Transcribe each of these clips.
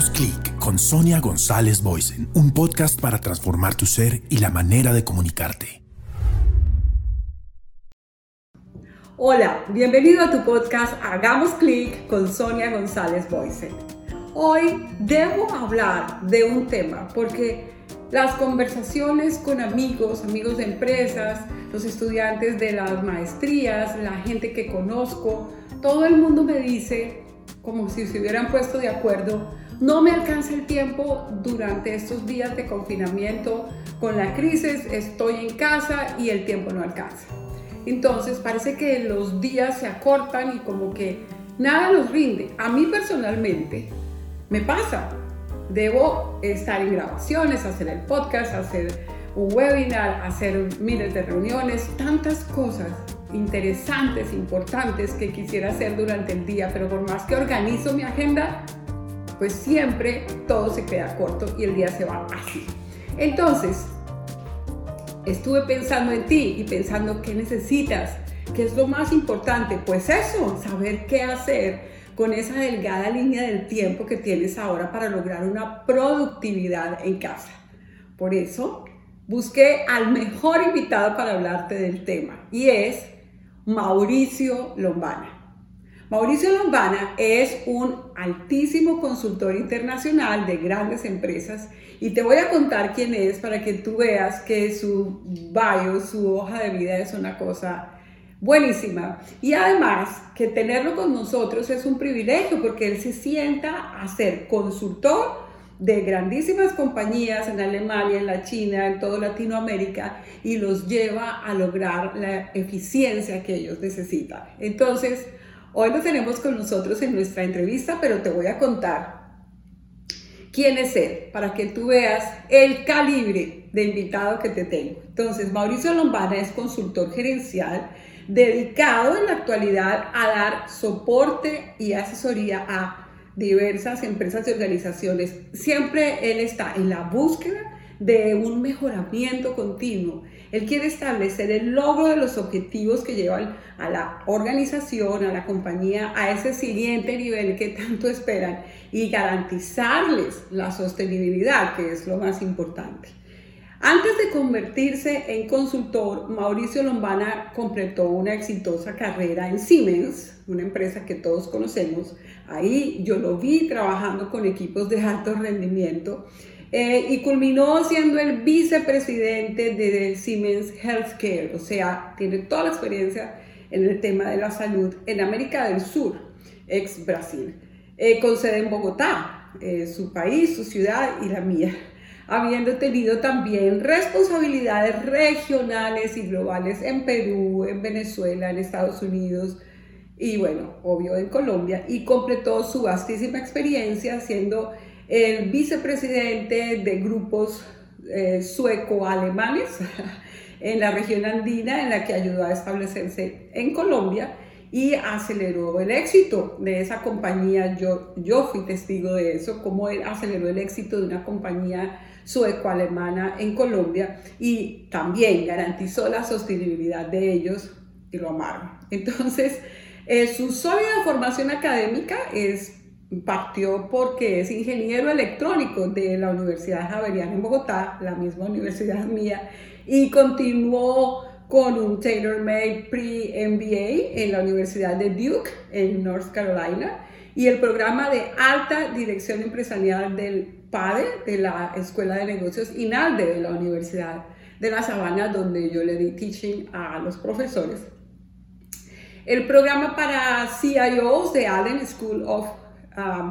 Hagamos clic con Sonia González Boysen, un podcast para transformar tu ser y la manera de comunicarte. Hola, bienvenido a tu podcast Hagamos clic con Sonia González Boysen. Hoy debo hablar de un tema porque las conversaciones con amigos, amigos de empresas, los estudiantes de las maestrías, la gente que conozco, todo el mundo me dice, como si se hubieran puesto de acuerdo, no me alcanza el tiempo durante estos días de confinamiento, con la crisis estoy en casa y el tiempo no alcanza. Entonces parece que los días se acortan y como que nada nos rinde. A mí personalmente me pasa. Debo estar en grabaciones, hacer el podcast, hacer un webinar, hacer miles de reuniones, tantas cosas interesantes, importantes que quisiera hacer durante el día, pero por más que organizo mi agenda, pues siempre todo se queda corto y el día se va así. Entonces, estuve pensando en ti y pensando qué necesitas, qué es lo más importante. Pues eso, saber qué hacer con esa delgada línea del tiempo que tienes ahora para lograr una productividad en casa. Por eso, busqué al mejor invitado para hablarte del tema y es Mauricio Lombana. Mauricio Lombana es un altísimo consultor internacional de grandes empresas y te voy a contar quién es para que tú veas que su bio, su hoja de vida es una cosa buenísima. Y además que tenerlo con nosotros es un privilegio porque él se sienta a ser consultor de grandísimas compañías en Alemania, en la China, en toda Latinoamérica y los lleva a lograr la eficiencia que ellos necesitan. Entonces, Hoy lo tenemos con nosotros en nuestra entrevista, pero te voy a contar quién es él, para que tú veas el calibre de invitado que te tengo. Entonces, Mauricio Lombana es consultor gerencial dedicado en la actualidad a dar soporte y asesoría a diversas empresas y organizaciones. Siempre él está en la búsqueda de un mejoramiento continuo. Él quiere establecer el logro de los objetivos que llevan a la organización, a la compañía, a ese siguiente nivel que tanto esperan y garantizarles la sostenibilidad, que es lo más importante. Antes de convertirse en consultor, Mauricio Lombana completó una exitosa carrera en Siemens, una empresa que todos conocemos. Ahí yo lo vi trabajando con equipos de alto rendimiento eh, y culminó siendo el vicepresidente de Siemens Healthcare, o sea, tiene toda la experiencia en el tema de la salud en América del Sur, ex Brasil, eh, con sede en Bogotá, eh, su país, su ciudad y la mía, habiendo tenido también responsabilidades regionales y globales en Perú, en Venezuela, en Estados Unidos, y bueno, obvio en Colombia, y completó su vastísima experiencia siendo el vicepresidente de grupos eh, sueco-alemanes en la región andina, en la que ayudó a establecerse en Colombia y aceleró el éxito de esa compañía. Yo, yo fui testigo de eso, cómo él aceleró el éxito de una compañía sueco-alemana en Colombia y también garantizó la sostenibilidad de ellos y lo amaron. Entonces, eh, su sólida formación académica es partió porque es ingeniero electrónico de la Universidad Javeriana en Bogotá, la misma universidad mía, y continuó con un tailor-made pre-MBA en la Universidad de Duke, en North Carolina, y el programa de alta dirección empresarial del PADE, de la Escuela de Negocios INALDE de la Universidad de La Sabana, donde yo le di teaching a los profesores. El programa para CIOs de Allen School of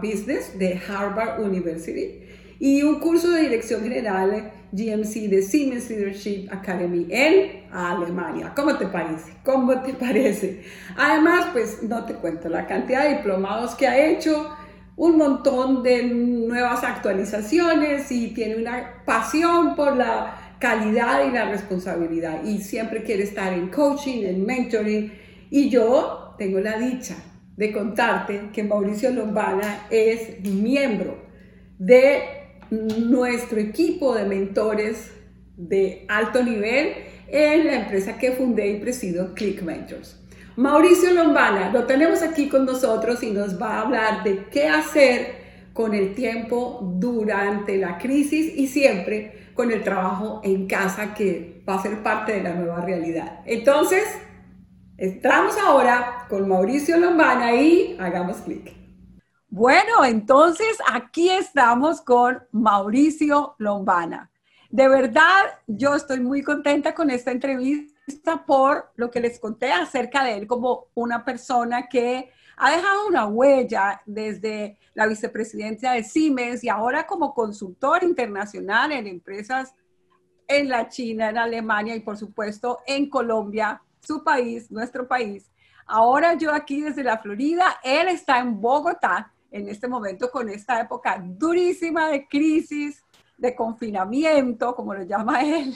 Business de Harvard University y un curso de dirección general GMC de Siemens Leadership Academy en Alemania. ¿Cómo te parece? ¿Cómo te parece? Además, pues no te cuento la cantidad de diplomados que ha hecho, un montón de nuevas actualizaciones y tiene una pasión por la calidad y la responsabilidad y siempre quiere estar en coaching, en mentoring y yo tengo la dicha de contarte que Mauricio Lombana es miembro de nuestro equipo de mentores de alto nivel en la empresa que fundé y presido, Click Mentors. Mauricio Lombana lo tenemos aquí con nosotros y nos va a hablar de qué hacer con el tiempo durante la crisis y siempre con el trabajo en casa que va a ser parte de la nueva realidad. Entonces, entramos ahora con Mauricio Lombana y hagamos clic. Bueno, entonces aquí estamos con Mauricio Lombana. De verdad, yo estoy muy contenta con esta entrevista por lo que les conté acerca de él como una persona que ha dejado una huella desde la vicepresidencia de Siemens y ahora como consultor internacional en empresas en la China, en Alemania y por supuesto en Colombia, su país, nuestro país. Ahora yo aquí desde la Florida, él está en Bogotá en este momento con esta época durísima de crisis, de confinamiento, como lo llama él,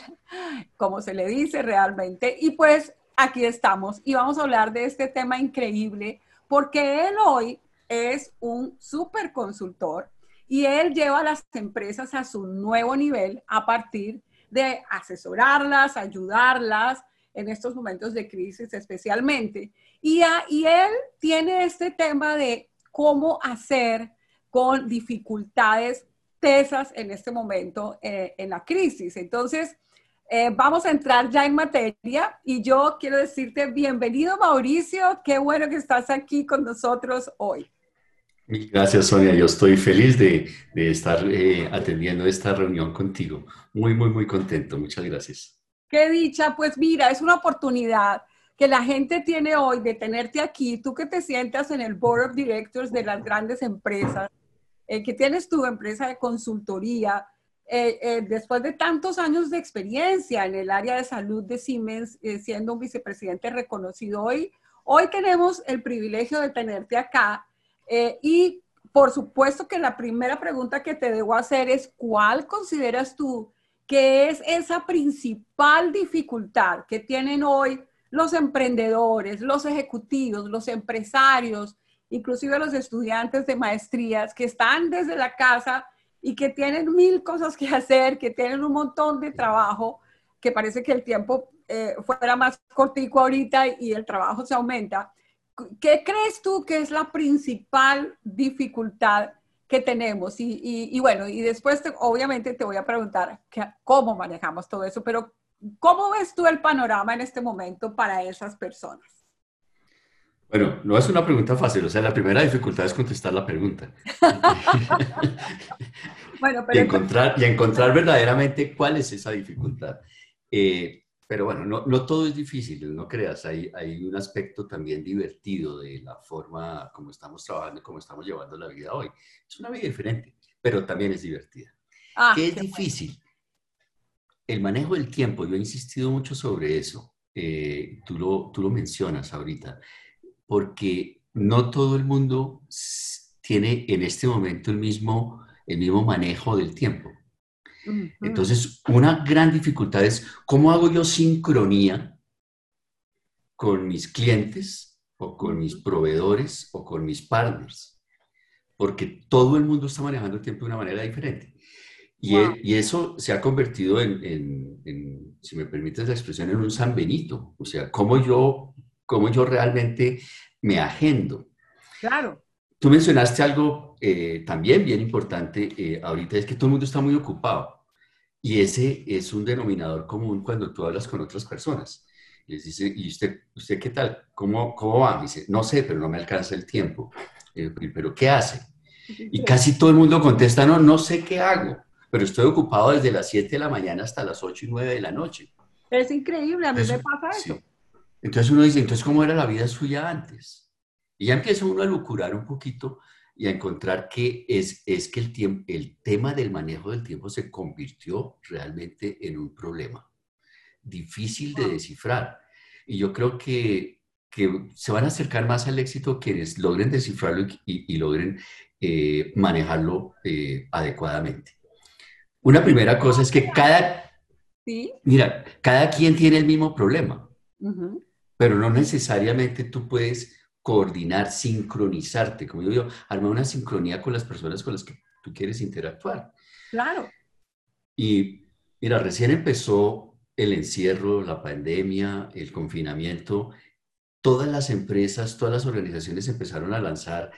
como se le dice realmente. Y pues aquí estamos y vamos a hablar de este tema increíble porque él hoy es un super consultor y él lleva a las empresas a su nuevo nivel a partir de asesorarlas, ayudarlas en estos momentos de crisis especialmente. Y, y él tiene este tema de cómo hacer con dificultades tesas en este momento eh, en la crisis. Entonces, eh, vamos a entrar ya en materia y yo quiero decirte bienvenido Mauricio, qué bueno que estás aquí con nosotros hoy. Gracias Sonia, yo estoy feliz de, de estar eh, atendiendo esta reunión contigo. Muy, muy, muy contento. Muchas gracias. Qué dicha, pues mira, es una oportunidad que la gente tiene hoy de tenerte aquí, tú que te sientas en el board of directors de las grandes empresas, eh, que tienes tu empresa de consultoría, eh, eh, después de tantos años de experiencia en el área de salud de Siemens, eh, siendo un vicepresidente reconocido hoy, hoy tenemos el privilegio de tenerte acá y por supuesto que la primera pregunta que te debo hacer es, ¿cuál consideras tú que es esa principal dificultad que tienen hoy los emprendedores, los ejecutivos, los empresarios, inclusive los estudiantes de maestrías que están desde la casa y que tienen mil cosas que hacer, que tienen un montón de trabajo, que parece que el tiempo eh, fuera más cortico ahorita y el trabajo se aumenta. ¿Qué crees tú que es la principal dificultad que tenemos? Y, bueno, y después obviamente te voy a preguntar cómo manejamos todo eso, pero ¿cómo ves tú el panorama en este momento para esas personas? Bueno, no es una pregunta fácil, o sea, la primera dificultad es contestar la pregunta. bueno, pero y, encontrar, y encontrar verdaderamente cuál es esa dificultad. Eh, pero bueno, no, no, todo es difícil, no creas, hay, hay un aspecto también divertido de la forma como estamos trabajando, como estamos llevando la vida hoy. Es una vida diferente, pero también es divertida. Ah, ¿Qué es difícil? El manejo del tiempo, yo he insistido mucho sobre eso, eh, tú, lo, tú lo mencionas ahorita porque no todo el mundo tiene en este momento el mismo, el mismo manejo del tiempo. Entonces, una gran dificultad es cómo hago yo sincronía con mis clientes o con mis proveedores o con mis partners, porque todo el mundo está manejando el tiempo de una manera diferente. Y, e, y eso se ha convertido en, en, en, si me permites la expresión, en un San Benito. O sea, cómo yo cómo yo realmente me agendo. Claro. Tú mencionaste algo eh, también bien importante eh, ahorita, es que todo el mundo está muy ocupado. Y ese es un denominador común cuando tú hablas con otras personas. Y les dice, ¿y usted, usted qué tal? ¿Cómo, cómo va? dice, no sé, pero no me alcanza el tiempo. Eh, ¿Pero qué hace? Y casi todo el mundo contesta, no, no sé qué hago, pero estoy ocupado desde las 7 de la mañana hasta las 8 y 9 de la noche. Es increíble, a mí me pasa eso. Entonces uno dice, entonces, ¿cómo era la vida suya antes? Y ya empieza uno a lucurar un poquito y a encontrar que es, es que el, tiempo, el tema del manejo del tiempo se convirtió realmente en un problema difícil de descifrar. Y yo creo que, que se van a acercar más al éxito quienes logren descifrarlo y, logren eh, manejarlo eh, adecuadamente. Una primera cosa es que cada, ¿Sí? mira, cada quien tiene el mismo problema pero no necesariamente tú puedes coordinar, sincronizarte, como yo digo, armar una sincronía con las personas con las que tú quieres interactuar. Claro. Y mira, recién empezó el encierro, la pandemia, el confinamiento, todas las empresas, todas las organizaciones empezaron a lanzar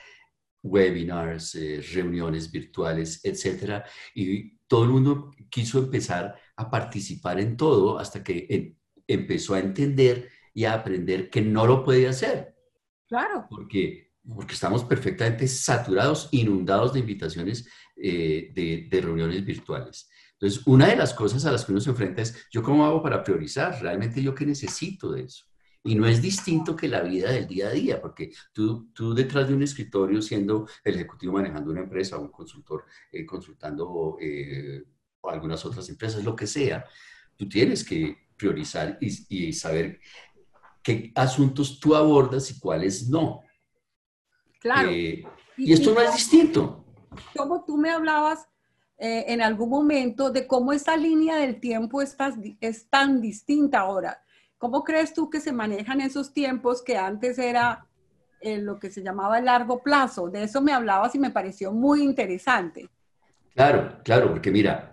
webinars, eh, reuniones virtuales, etcétera, y todo el mundo quiso empezar a participar en todo hasta que em, empezó a entender y a aprender que no lo podía hacer. Claro. Porque, porque estamos perfectamente saturados, inundados de invitaciones eh, de, de reuniones virtuales. Entonces, una de las cosas a las que uno se enfrenta es, ¿yo cómo hago para priorizar? ¿Realmente yo qué necesito de eso? Y no es distinto que la vida del día a día, porque tú, tú detrás de un escritorio, siendo el ejecutivo manejando una empresa, un consultor eh, consultando eh, algunas otras empresas, lo que sea, tú tienes que priorizar y, saber qué asuntos tú abordas y cuáles no. Claro. Eh, y, esto no es distinto. Como tú me hablabas eh, en algún momento de cómo esa línea del tiempo está, es tan distinta ahora. ¿Cómo crees tú que se manejan esos tiempos que antes era eh, lo que se llamaba el largo plazo? De eso me hablabas y me pareció muy interesante. Claro, claro, porque mira,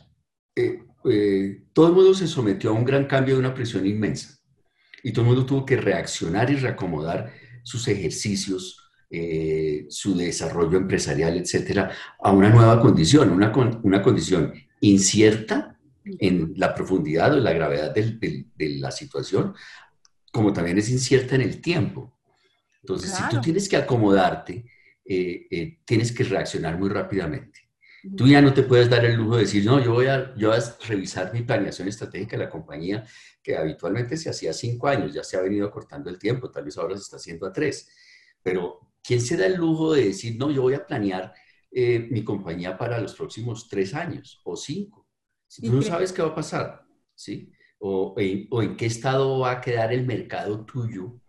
eh, todo el mundo se sometió a un gran cambio de una presión inmensa y todo el mundo tuvo que reaccionar y reacomodar sus ejercicios, eh, su desarrollo empresarial, etcétera, a una nueva condición, una, una condición incierta en la profundidad o en la gravedad de la situación, como también es incierta en el tiempo. Entonces, si tú tienes que acomodarte, eh, eh, tienes que reaccionar muy rápidamente. Tú ya no te puedes dar el lujo de decir, no, yo voy, a, yo voy a revisar mi planeación estratégica de la compañía, que habitualmente se hacía cinco años, ya se ha venido cortando el tiempo, tal vez ahora se está haciendo a tres. Pero ¿quién se da el lujo de decir, no, yo voy a planear eh, mi compañía para los próximos tres años o cinco? Si tú no sabes qué va a pasar, ¿sí? O, en qué estado va a quedar el mercado tuyo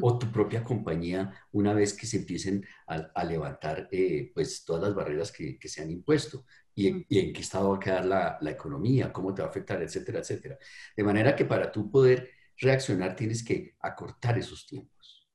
o tu propia compañía una vez que se empiecen a, levantar eh, pues todas las barreras que, se han impuesto y en, qué estado va a quedar la, la, economía, cómo te va a afectar, etcétera, etcétera. De manera que para tú poder reaccionar tienes que acortar esos tiempos.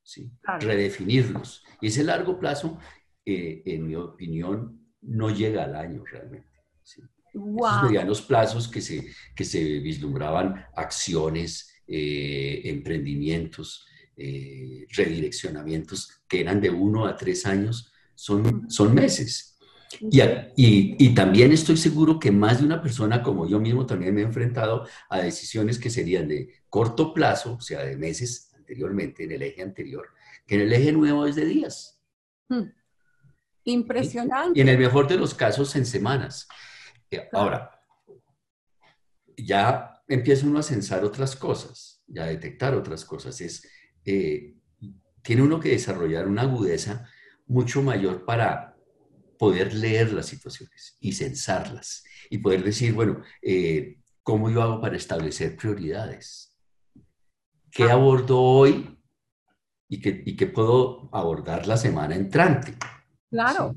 Redefinirlos. Y ese largo plazo, eh, en mi opinión, no llega al año realmente. ¿sí? Esos medianos plazos que se, que se vislumbraban acciones, eh, emprendimientos, eh, redireccionamientos que eran de uno a tres años, son, son meses. Y, y, y, también estoy seguro que más de una persona como yo mismo también me he enfrentado a decisiones que serían de corto plazo, o sea, de meses anteriormente, en el eje anterior, que en el eje nuevo es de días. Hmm. Impresionante. Y en el mejor de los casos, en semanas. Eh, ahora, ya empieza uno a censar otras cosas, ya a detectar otras cosas. Es, eh, tiene uno que desarrollar una agudeza mucho mayor para poder leer las situaciones y censarlas y poder decir, bueno, eh, ¿cómo yo hago para establecer prioridades? qué ah. abordo hoy y qué, puedo abordar la semana entrante. Claro.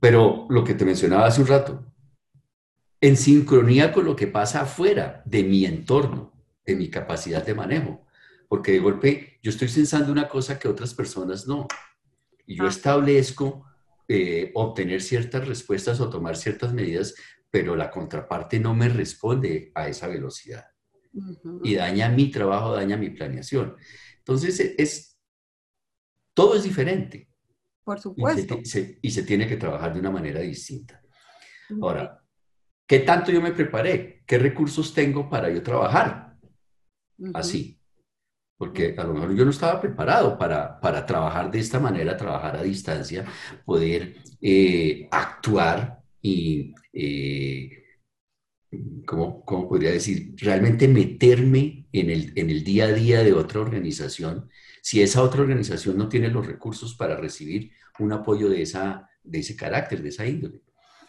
Pero lo que te mencionaba hace un rato, en sincronía con lo que pasa afuera de mi entorno, de mi capacidad de manejo. Porque de golpe yo estoy pensando una cosa que otras personas no. Y yo ah. establezco eh, obtener ciertas respuestas o tomar ciertas medidas, pero la contraparte no me responde a esa velocidad y daña mi trabajo, daña mi planeación. Entonces, e, es, todo es diferente. Por supuesto. Y se, tiene que trabajar de una manera distinta. Ahora, ¿qué tanto yo me preparé? ¿Qué recursos tengo para yo trabajar? Así. Porque a lo mejor yo no estaba preparado para, para trabajar de esta manera, trabajar a distancia, poder eh, actuar y eh, ¿cómo, ¿cómo, podría decir? Realmente meterme en el, en el día a día de otra organización, si esa otra organización no tiene los recursos para recibir un apoyo de, esa, de ese carácter, de esa índole.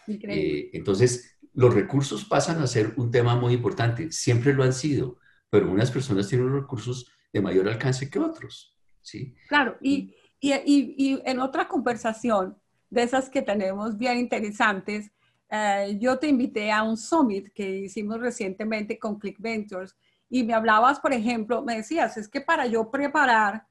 Eh, entonces, los recursos pasan a ser un tema muy importante, siempre lo han sido, pero unas personas tienen los recursos de mayor alcance que otros. ¿sí? Claro, y, y, y, y en otra conversación de esas que tenemos bien interesantes, eh, yo te invité a un summit que hicimos recientemente con Click Ventures y me hablabas, por ejemplo, me decías, es que para yo preparar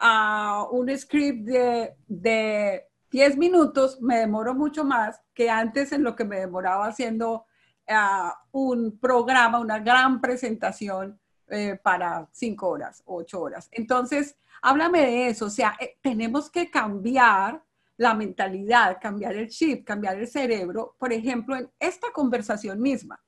uh, un script de, de 10 minutos me demoro mucho más que antes en lo que me demoraba haciendo uh, un programa, una gran presentación eh, para 5 horas, 8 horas. Entonces, háblame de eso, o sea, eh, tenemos que cambiar la mentalidad, cambiar el chip, cambiar el cerebro, por ejemplo, en esta conversación misma.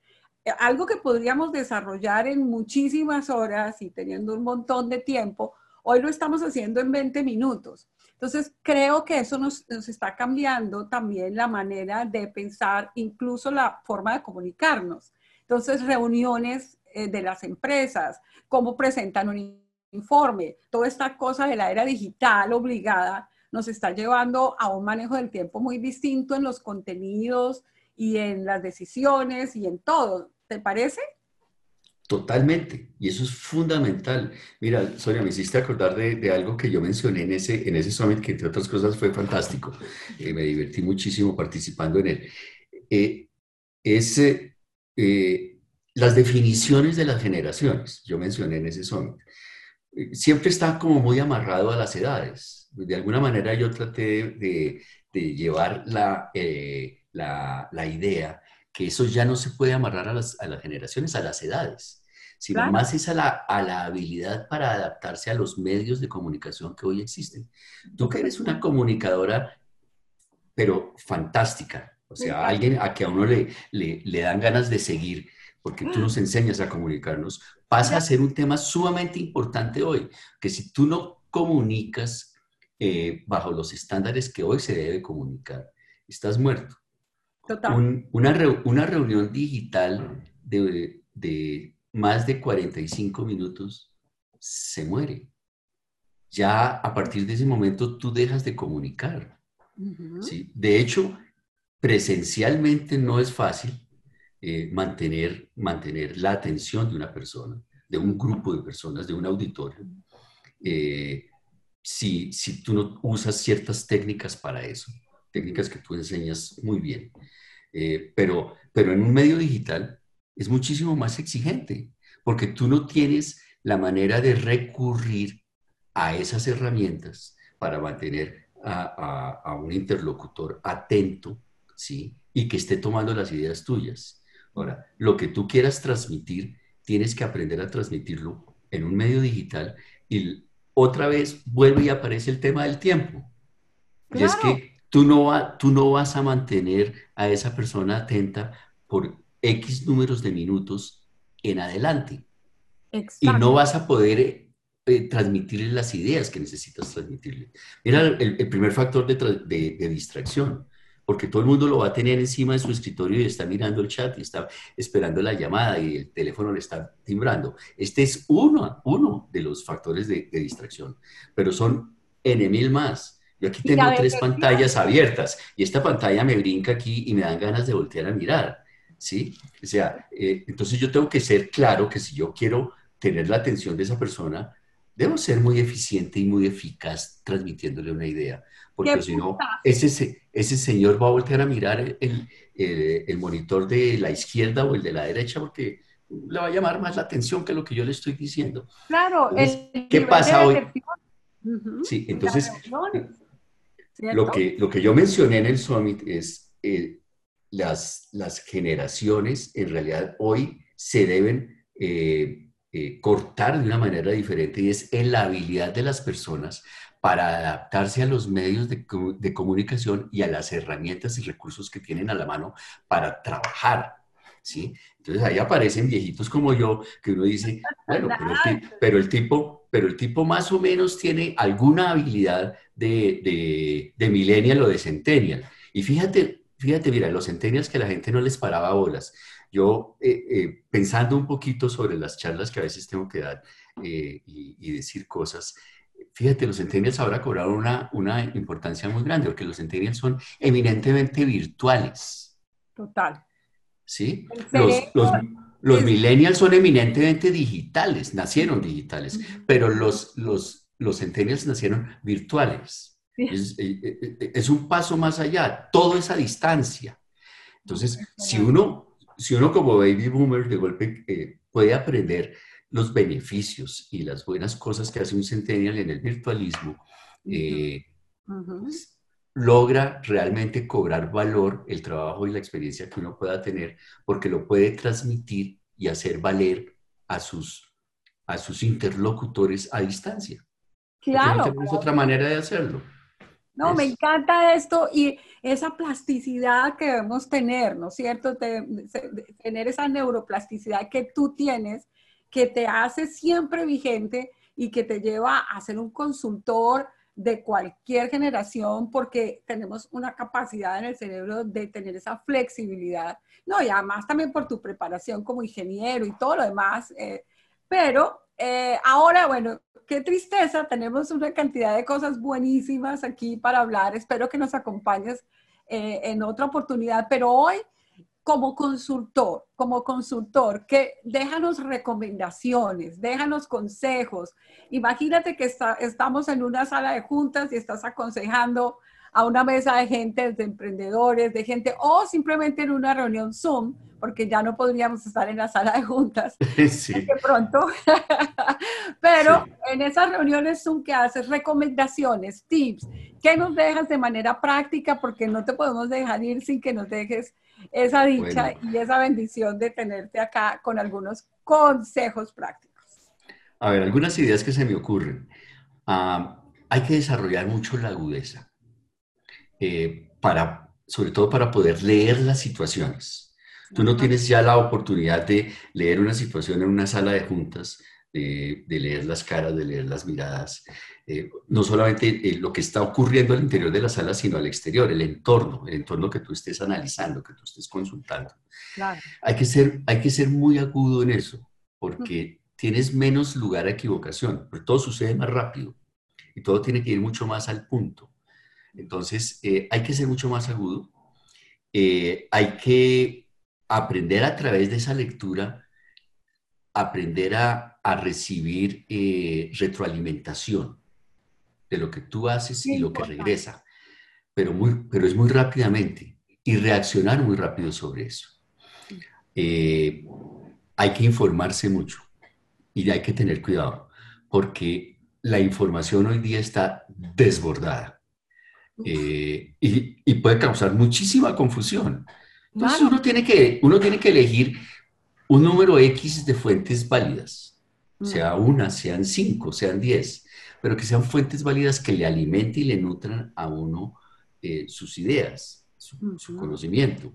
Eh, algo que podríamos desarrollar en muchísimas horas y teniendo un montón de tiempo, hoy lo estamos haciendo en 20 minutos. Entonces, creo que eso nos, nos, está cambiando también la manera de pensar, incluso la forma de comunicarnos. Entonces, reuniones de las empresas, cómo presentan un informe, toda esta cosa de la era digital obligada nos está llevando a un manejo del tiempo muy distinto en los contenidos y en las decisiones y en todo. ¿Te parece? Totalmente, y eso es fundamental. Mira, Sonia, me hiciste acordar de, algo que yo mencioné en ese, en ese summit, que entre otras cosas fue fantástico. Eh, me divertí muchísimo participando en él. Eh, es eh, las definiciones de las generaciones, yo mencioné en ese summit. siempre está como muy amarrado a las edades. De alguna manera yo traté de, de llevar la, la, la idea que eso ya no se puede amarrar a las, a las generaciones, a las edades, sino más es a la, a la, habilidad para adaptarse a los medios de comunicación que hoy existen. Tú que eres una comunicadora, pero fantástica, o sea, alguien a que a uno le, le, le dan ganas de seguir, porque tú nos enseñas a comunicarnos, pasa a ser un tema sumamente importante hoy, que si tú no comunicas eh, bajo los estándares que hoy se debe comunicar, estás muerto una, una, reunión digital de, de, más de 45 minutos se muere. Ya a partir de ese momento tú dejas de comunicar. ¿sí? De hecho, presencialmente no es fácil eh, mantener, mantener la atención de una persona, de un grupo de personas, de un auditorio, eh, si, si tú no usas ciertas técnicas para eso, técnicas que tú enseñas muy bien. Eh, pero, pero en un medio digital es muchísimo más exigente, porque tú no tienes la manera de recurrir a esas herramientas para mantener a, a, un interlocutor atento, ¿sí? Y que esté tomando las ideas tuyas. Ahora, lo que tú quieras transmitir, tienes que aprender a transmitirlo en un medio digital y otra vez vuelve y aparece el tema del tiempo. Y es que Tú no, tú no vas a mantener a esa persona atenta por X números de minutos en adelante. Y no vas a poder eh, transmitirle las ideas que necesitas transmitirle. Mira el, primer factor de, de, distracción, porque todo el mundo lo va a tener encima de su escritorio y está mirando el chat y está esperando la llamada y el teléfono le está timbrando. Este es uno, uno de los factores de, distracción, pero son N mil más. Yo aquí tengo tres pantallas abiertas y esta pantalla me brinca aquí y me dan ganas de voltear a mirar, ¿sí? O sea, eh, entonces yo tengo que ser claro que si yo quiero tener la atención de esa persona, debo ser muy eficiente y muy eficaz transmitiéndole una idea, porque si no, ese, ese señor va a voltear a mirar el, el, monitor de la izquierda o el de la derecha porque le va a llamar más la atención que lo que yo le estoy diciendo. Claro, ¿qué pasa hoy? Sí, entonces, lo que, lo que yo mencioné en el Summit es eh, las, las generaciones en realidad hoy se deben eh, eh, cortar de una manera diferente y es en la habilidad de las personas para adaptarse a los medios de, de, comunicación y a las herramientas y recursos que tienen a la mano para trabajar. ¿sí? Entonces ahí aparecen viejitos como yo que uno dice, bueno, pero el tipo pero el tipo más o menos tiene alguna habilidad de, de, millennial o de centennial. Y fíjate, fíjate, mira, los centennials que la gente no les paraba bolas. Yo, eh, eh, pensando un poquito sobre las charlas que a veces tengo que dar eh, y, decir cosas, fíjate, los centennials ahora cobraron una, una importancia muy grande, porque los centennials son eminentemente virtuales. Total. ¿Sí? Los, los, los millennials son eminentemente digitales, nacieron digitales, pero los, los, los centennials nacieron virtuales. Eh, eh, eh, es, un paso más allá, todo es a distancia. Entonces, si uno, si uno como baby boomer de golpe puede aprender los beneficios y las buenas cosas que hace un centennial en el virtualismo, pues, logra realmente cobrar valor el trabajo y la experiencia que uno pueda tener, porque lo puede transmitir y hacer valer a sus, a sus interlocutores a distancia. Claro. No otra manera de hacerlo. No, me encanta esto y esa plasticidad que debemos tener, ¿no es cierto? tener esa neuroplasticidad que tú tienes, que te hace siempre vigente y que te lleva a ser un consultor de cualquier generación porque tenemos una capacidad en el cerebro de tener esa flexibilidad. No, y además también por tu preparación como ingeniero y todo lo demás. Eh, pero eh, ahora, bueno, qué tristeza, tenemos una cantidad de cosas buenísimas aquí para hablar. Espero que nos acompañes eh, en otra oportunidad, pero hoy como consultor, como consultor, que déjanos recomendaciones, déjanos consejos. Imagínate que estamos en una sala de juntas y estás aconsejando a una mesa de gente, de emprendedores, de gente, o simplemente en una reunión Zoom, porque ya no podríamos estar en la sala de juntas sí. de pronto. Pero en esas reuniones Zoom que haces recomendaciones, tips, que nos dejas de manera práctica, porque no te podemos dejar ir sin que nos dejes esa dicha y esa bendición de tenerte acá con algunos consejos prácticos. A ver, algunas ideas que se me ocurren. Ah, hay que desarrollar mucho la agudeza. Eh, para, sobre todo para poder leer las situaciones. Tú no tienes ya la oportunidad de leer una situación en una sala de juntas, de, leer las caras, de leer las miradas, eh, no solamente eh, lo que está ocurriendo al interior de la sala, sino al exterior, el entorno, el entorno que tú estés analizando, que tú estés consultando. Hay, que ser, hay que ser muy agudo en eso, porque tienes menos lugar a equivocación, porque todo sucede más rápido y todo tiene que ir mucho más al punto. Entonces, eh, hay que ser mucho más agudo. Eh, hay que aprender a través de esa lectura, aprender a, recibir eh, retroalimentación de lo que tú haces y lo que regresa, pero, muy, pero es muy rápidamente y reaccionar muy rápido sobre eso. hay que informarse mucho y hay que tener cuidado porque la información hoy día está desbordada. Eh, y, puede causar muchísima confusión. Entonces uno, tiene que, uno tiene que elegir un número X de fuentes válidas, mm. sea una, sean cinco, sean diez, pero que sean fuentes válidas que le alimenten y le nutran a uno eh, sus ideas, su, conocimiento.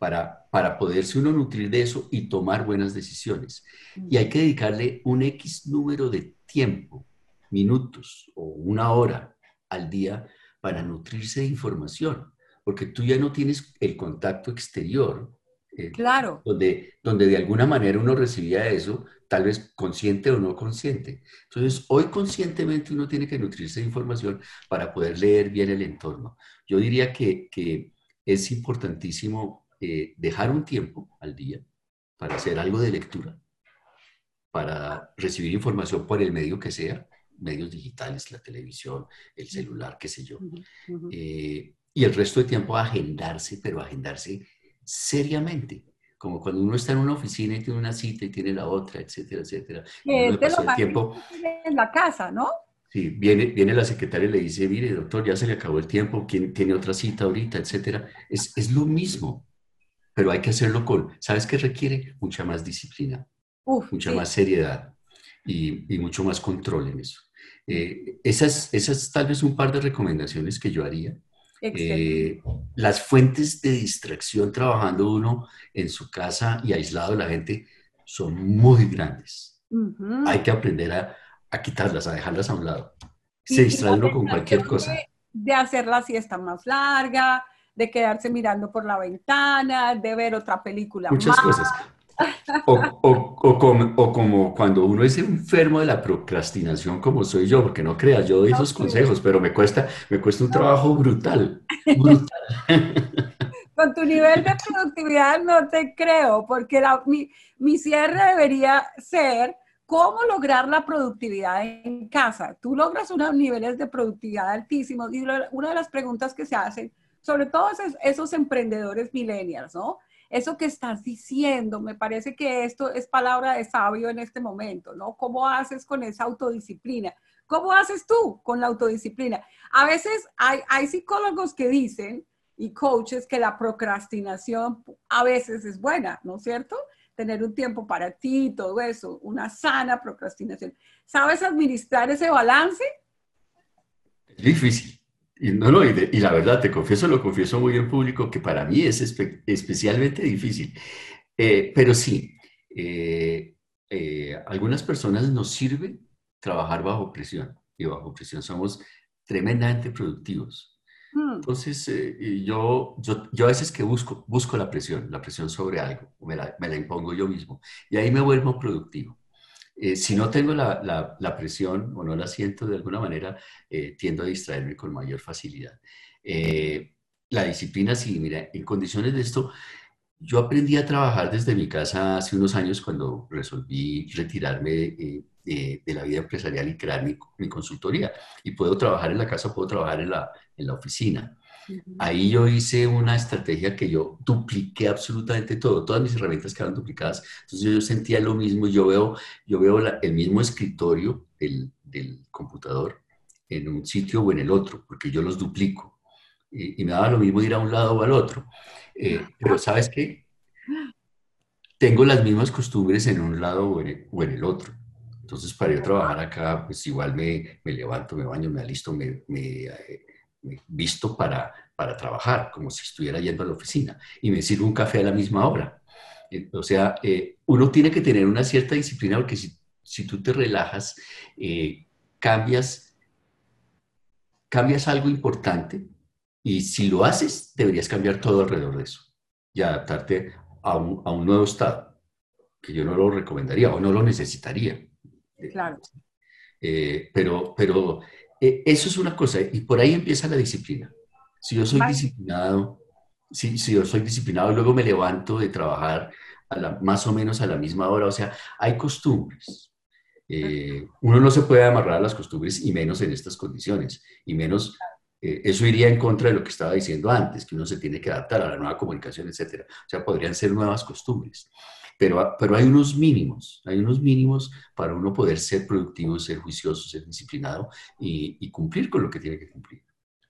Para, para poderse uno nutrir de eso y tomar buenas decisiones. Mm. Y hay que dedicarle un X número de tiempo, minutos o una hora al día para nutrirse de información, porque tú ya no tienes el contacto exterior. Eh, claro. Donde, donde de alguna manera uno recibía eso, tal vez consciente o no consciente. Entonces, hoy conscientemente uno tiene que nutrirse de información para poder leer bien el entorno. Yo diría que, que es importantísimo eh, dejar un tiempo al día para hacer algo de lectura, para recibir información por el medio que sea, medios digitales, la televisión, el celular, qué sé yo. Eh, y el resto de tiempo agendarse, pero agendarse seriamente. Como cuando uno está en una oficina y tiene una cita y tiene la otra, etcétera, etcétera. el tiempo en la casa, ¿no? Sí, viene, viene la secretaria y le dice, mire, doctor, ya se le acabó el tiempo, ¿quién tiene otra cita ahorita, etcétera? Es, es lo mismo, pero hay que hacerlo con, ¿sabes qué requiere? Mucha más disciplina, mucha más seriedad y, y, mucho más control en eso. Eh, esas, esas tal vez un par de recomendaciones que yo haría. Eh, las fuentes de distracción trabajando uno en su casa y aislado de la gente son muy grandes. Hay que aprender a, a, quitarlas, a dejarlas a un lado. Se distrae uno con cualquier cosa. De hacer la siesta más larga, de quedarse mirando por la ventana, de ver otra película. Muchas cosas. O, o, como, cuando uno es enfermo de la procrastinación, como soy yo, porque no creas, yo doy esos consejos, pero me cuesta, me cuesta un trabajo brutal, Con tu nivel de productividad no te creo, porque mi, mi cierre debería ser cómo lograr la productividad en casa. Tú logras unos niveles de productividad altísimos y una de las preguntas que se hacen, sobre todo esos, esos emprendedores millennials, ¿no? Eso que estás diciendo, me parece que esto es palabra de sabio en este momento, ¿no? ¿Cómo haces con esa autodisciplina? ¿Cómo haces tú con la autodisciplina? A veces hay, hay psicólogos que dicen y coaches que la procrastinación a veces es buena, ¿no es cierto? Tener un tiempo para ti, todo eso, una sana procrastinación. ¿Sabes administrar ese balance? Es difícil, no, no, y, la verdad, te confieso, lo confieso muy en público, que para mí es especialmente difícil. Eh, pero sí, eh, eh, algunas personas nos sirve trabajar bajo presión y bajo presión somos tremendamente productivos. Hmm. Entonces, yo, yo, yo, a veces que busco, busco la presión, la presión sobre algo, me la, me la impongo yo mismo y ahí me vuelvo productivo. Eh, si no tengo la, la, presión o no la siento de alguna manera, eh, tiendo a distraerme con mayor facilidad. Eh, la disciplina, sí, mira, en condiciones de esto, yo aprendí a trabajar desde mi casa hace unos años cuando resolví retirarme de, de la vida empresarial y crear mi, mi, consultoría. Y puedo trabajar en la casa, puedo trabajar en la, en la oficina. Ahí yo hice una estrategia que yo dupliqué absolutamente todo, todas mis herramientas quedaron duplicadas. Entonces yo sentía lo mismo, yo veo, yo veo el mismo escritorio del, del, computador en un sitio o en el otro, porque yo los duplico. Y, me daba lo mismo ir a un lado o al otro. Eh, pero ¿sabes qué? Tengo las mismas costumbres en un lado o en el, otro. Entonces, para yo trabajar acá, pues igual me, me levanto, me baño, me alisto, me, me eh, visto para, para trabajar, como si estuviera yendo a la oficina, y me sirvo un café a la misma hora. Eh, o sea, eh, uno tiene que tener una cierta disciplina porque si, si tú te relajas, eh, cambias, cambias algo importante y si lo haces, deberías cambiar todo alrededor de eso y adaptarte a un, a un nuevo estado, que yo no lo recomendaría o no lo necesitaría. Claro. pero, pero eh, eso es una cosa, y por ahí empieza la disciplina. Si yo soy disciplinado, si, si, yo soy disciplinado y luego me levanto de trabajar a la, más o menos a la misma hora, o sea, hay costumbres. Eh, uno no se puede amarrar a las costumbres y menos en estas condiciones, y menos, eh, eso iría en contra de lo que estaba diciendo antes, que uno se tiene que adaptar a la nueva comunicación, etc. O sea, podrían ser nuevas costumbres. Pero, pero hay unos mínimos, hay unos mínimos para uno poder ser productivo, ser juicioso, ser disciplinado y, cumplir con lo que tiene que cumplir.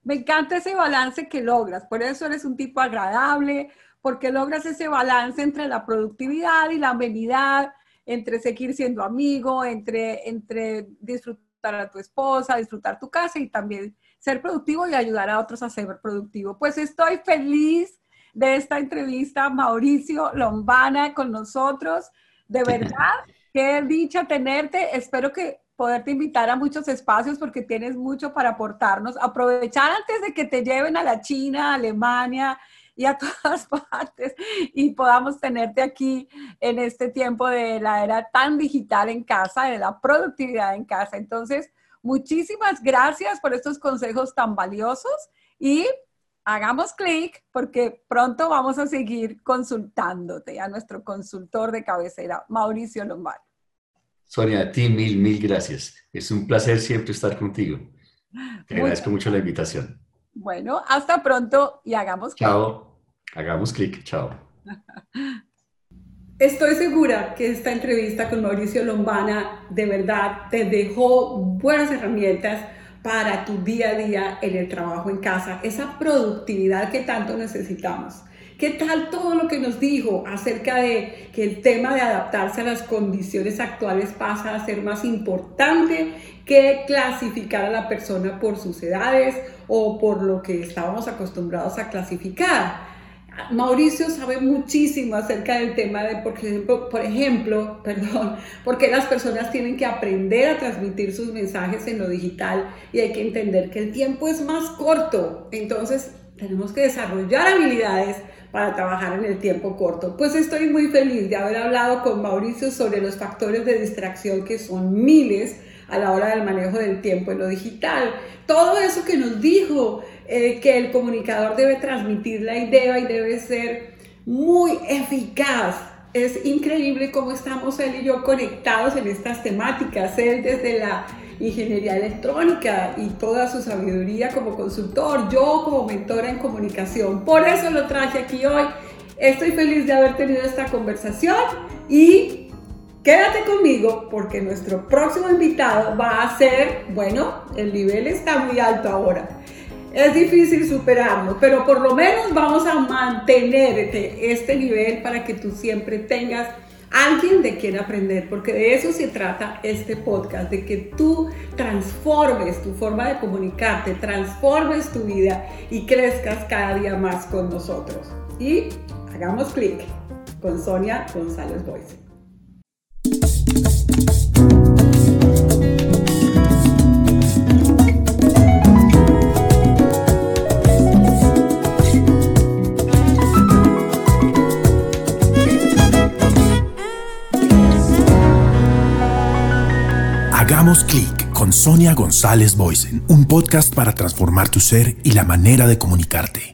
Me encanta ese balance que logras, por eso eres un tipo agradable, porque logras ese balance entre la productividad y la amenidad, entre seguir siendo amigo, entre, entre disfrutar a tu esposa, disfrutar tu casa y también ser productivo y ayudar a otros a ser productivo. Pues estoy feliz de esta entrevista, Mauricio Lombana, con nosotros. De verdad, qué dicha tenerte. Espero que poderte invitar a muchos espacios porque tienes mucho para aportarnos. Aprovechar antes de que te lleven a la China, a Alemania y a todas partes y podamos tenerte aquí en este tiempo de la era tan digital en casa, de la productividad en casa. Entonces, muchísimas gracias por estos consejos tan valiosos y hagamos clic porque pronto vamos a seguir consultándote a nuestro consultor de cabecera, Mauricio Lombard. Sonia, a ti mil, mil gracias. Es un placer siempre estar contigo. Te agradezco mucho la invitación. Bueno, hasta pronto y hagamos clic. Chao. Hagamos clic. Chao. Estoy segura que esta entrevista con Mauricio Lombana de verdad te dejó buenas herramientas para tu día a día en el trabajo en casa, esa productividad que tanto necesitamos. ¿Qué tal todo lo que nos dijo acerca de que el tema de adaptarse a las condiciones actuales pasa a ser más importante que clasificar a la persona por sus edades o por lo que estábamos acostumbrados a clasificar? Mauricio sabe muchísimo acerca del tema de, por ejemplo, por ejemplo, perdón, porque las personas tienen que aprender a transmitir sus mensajes en lo digital y hay que entender que el tiempo es más corto. Entonces, tenemos que desarrollar habilidades para trabajar en el tiempo corto. Pues estoy muy feliz de haber hablado con Mauricio sobre los factores de distracción que son miles a la hora del manejo del tiempo en lo digital. Todo eso que nos dijo eh, que el comunicador debe transmitir la idea y debe ser muy eficaz. Es increíble cómo estamos él y yo conectados en estas temáticas. Él desde la ingeniería electrónica y toda su sabiduría como consultor, yo como mentora en comunicación. Por eso lo traje aquí hoy. Estoy feliz de haber tenido esta conversación y quédate conmigo porque nuestro próximo invitado va a ser, bueno, el nivel está muy alto ahora es difícil superarlo, pero por lo menos vamos a mantener este, este nivel para que tú siempre tengas alguien de quien aprender, porque de eso se trata este podcast, de que tú transformes tu forma de comunicarte, transformes tu vida y crezcas cada día más con nosotros. Y hagamos clic con Sonia González Boyce. Hagamos clic con Sonia González Boysen, un podcast para transformar tu ser y la manera de comunicarte.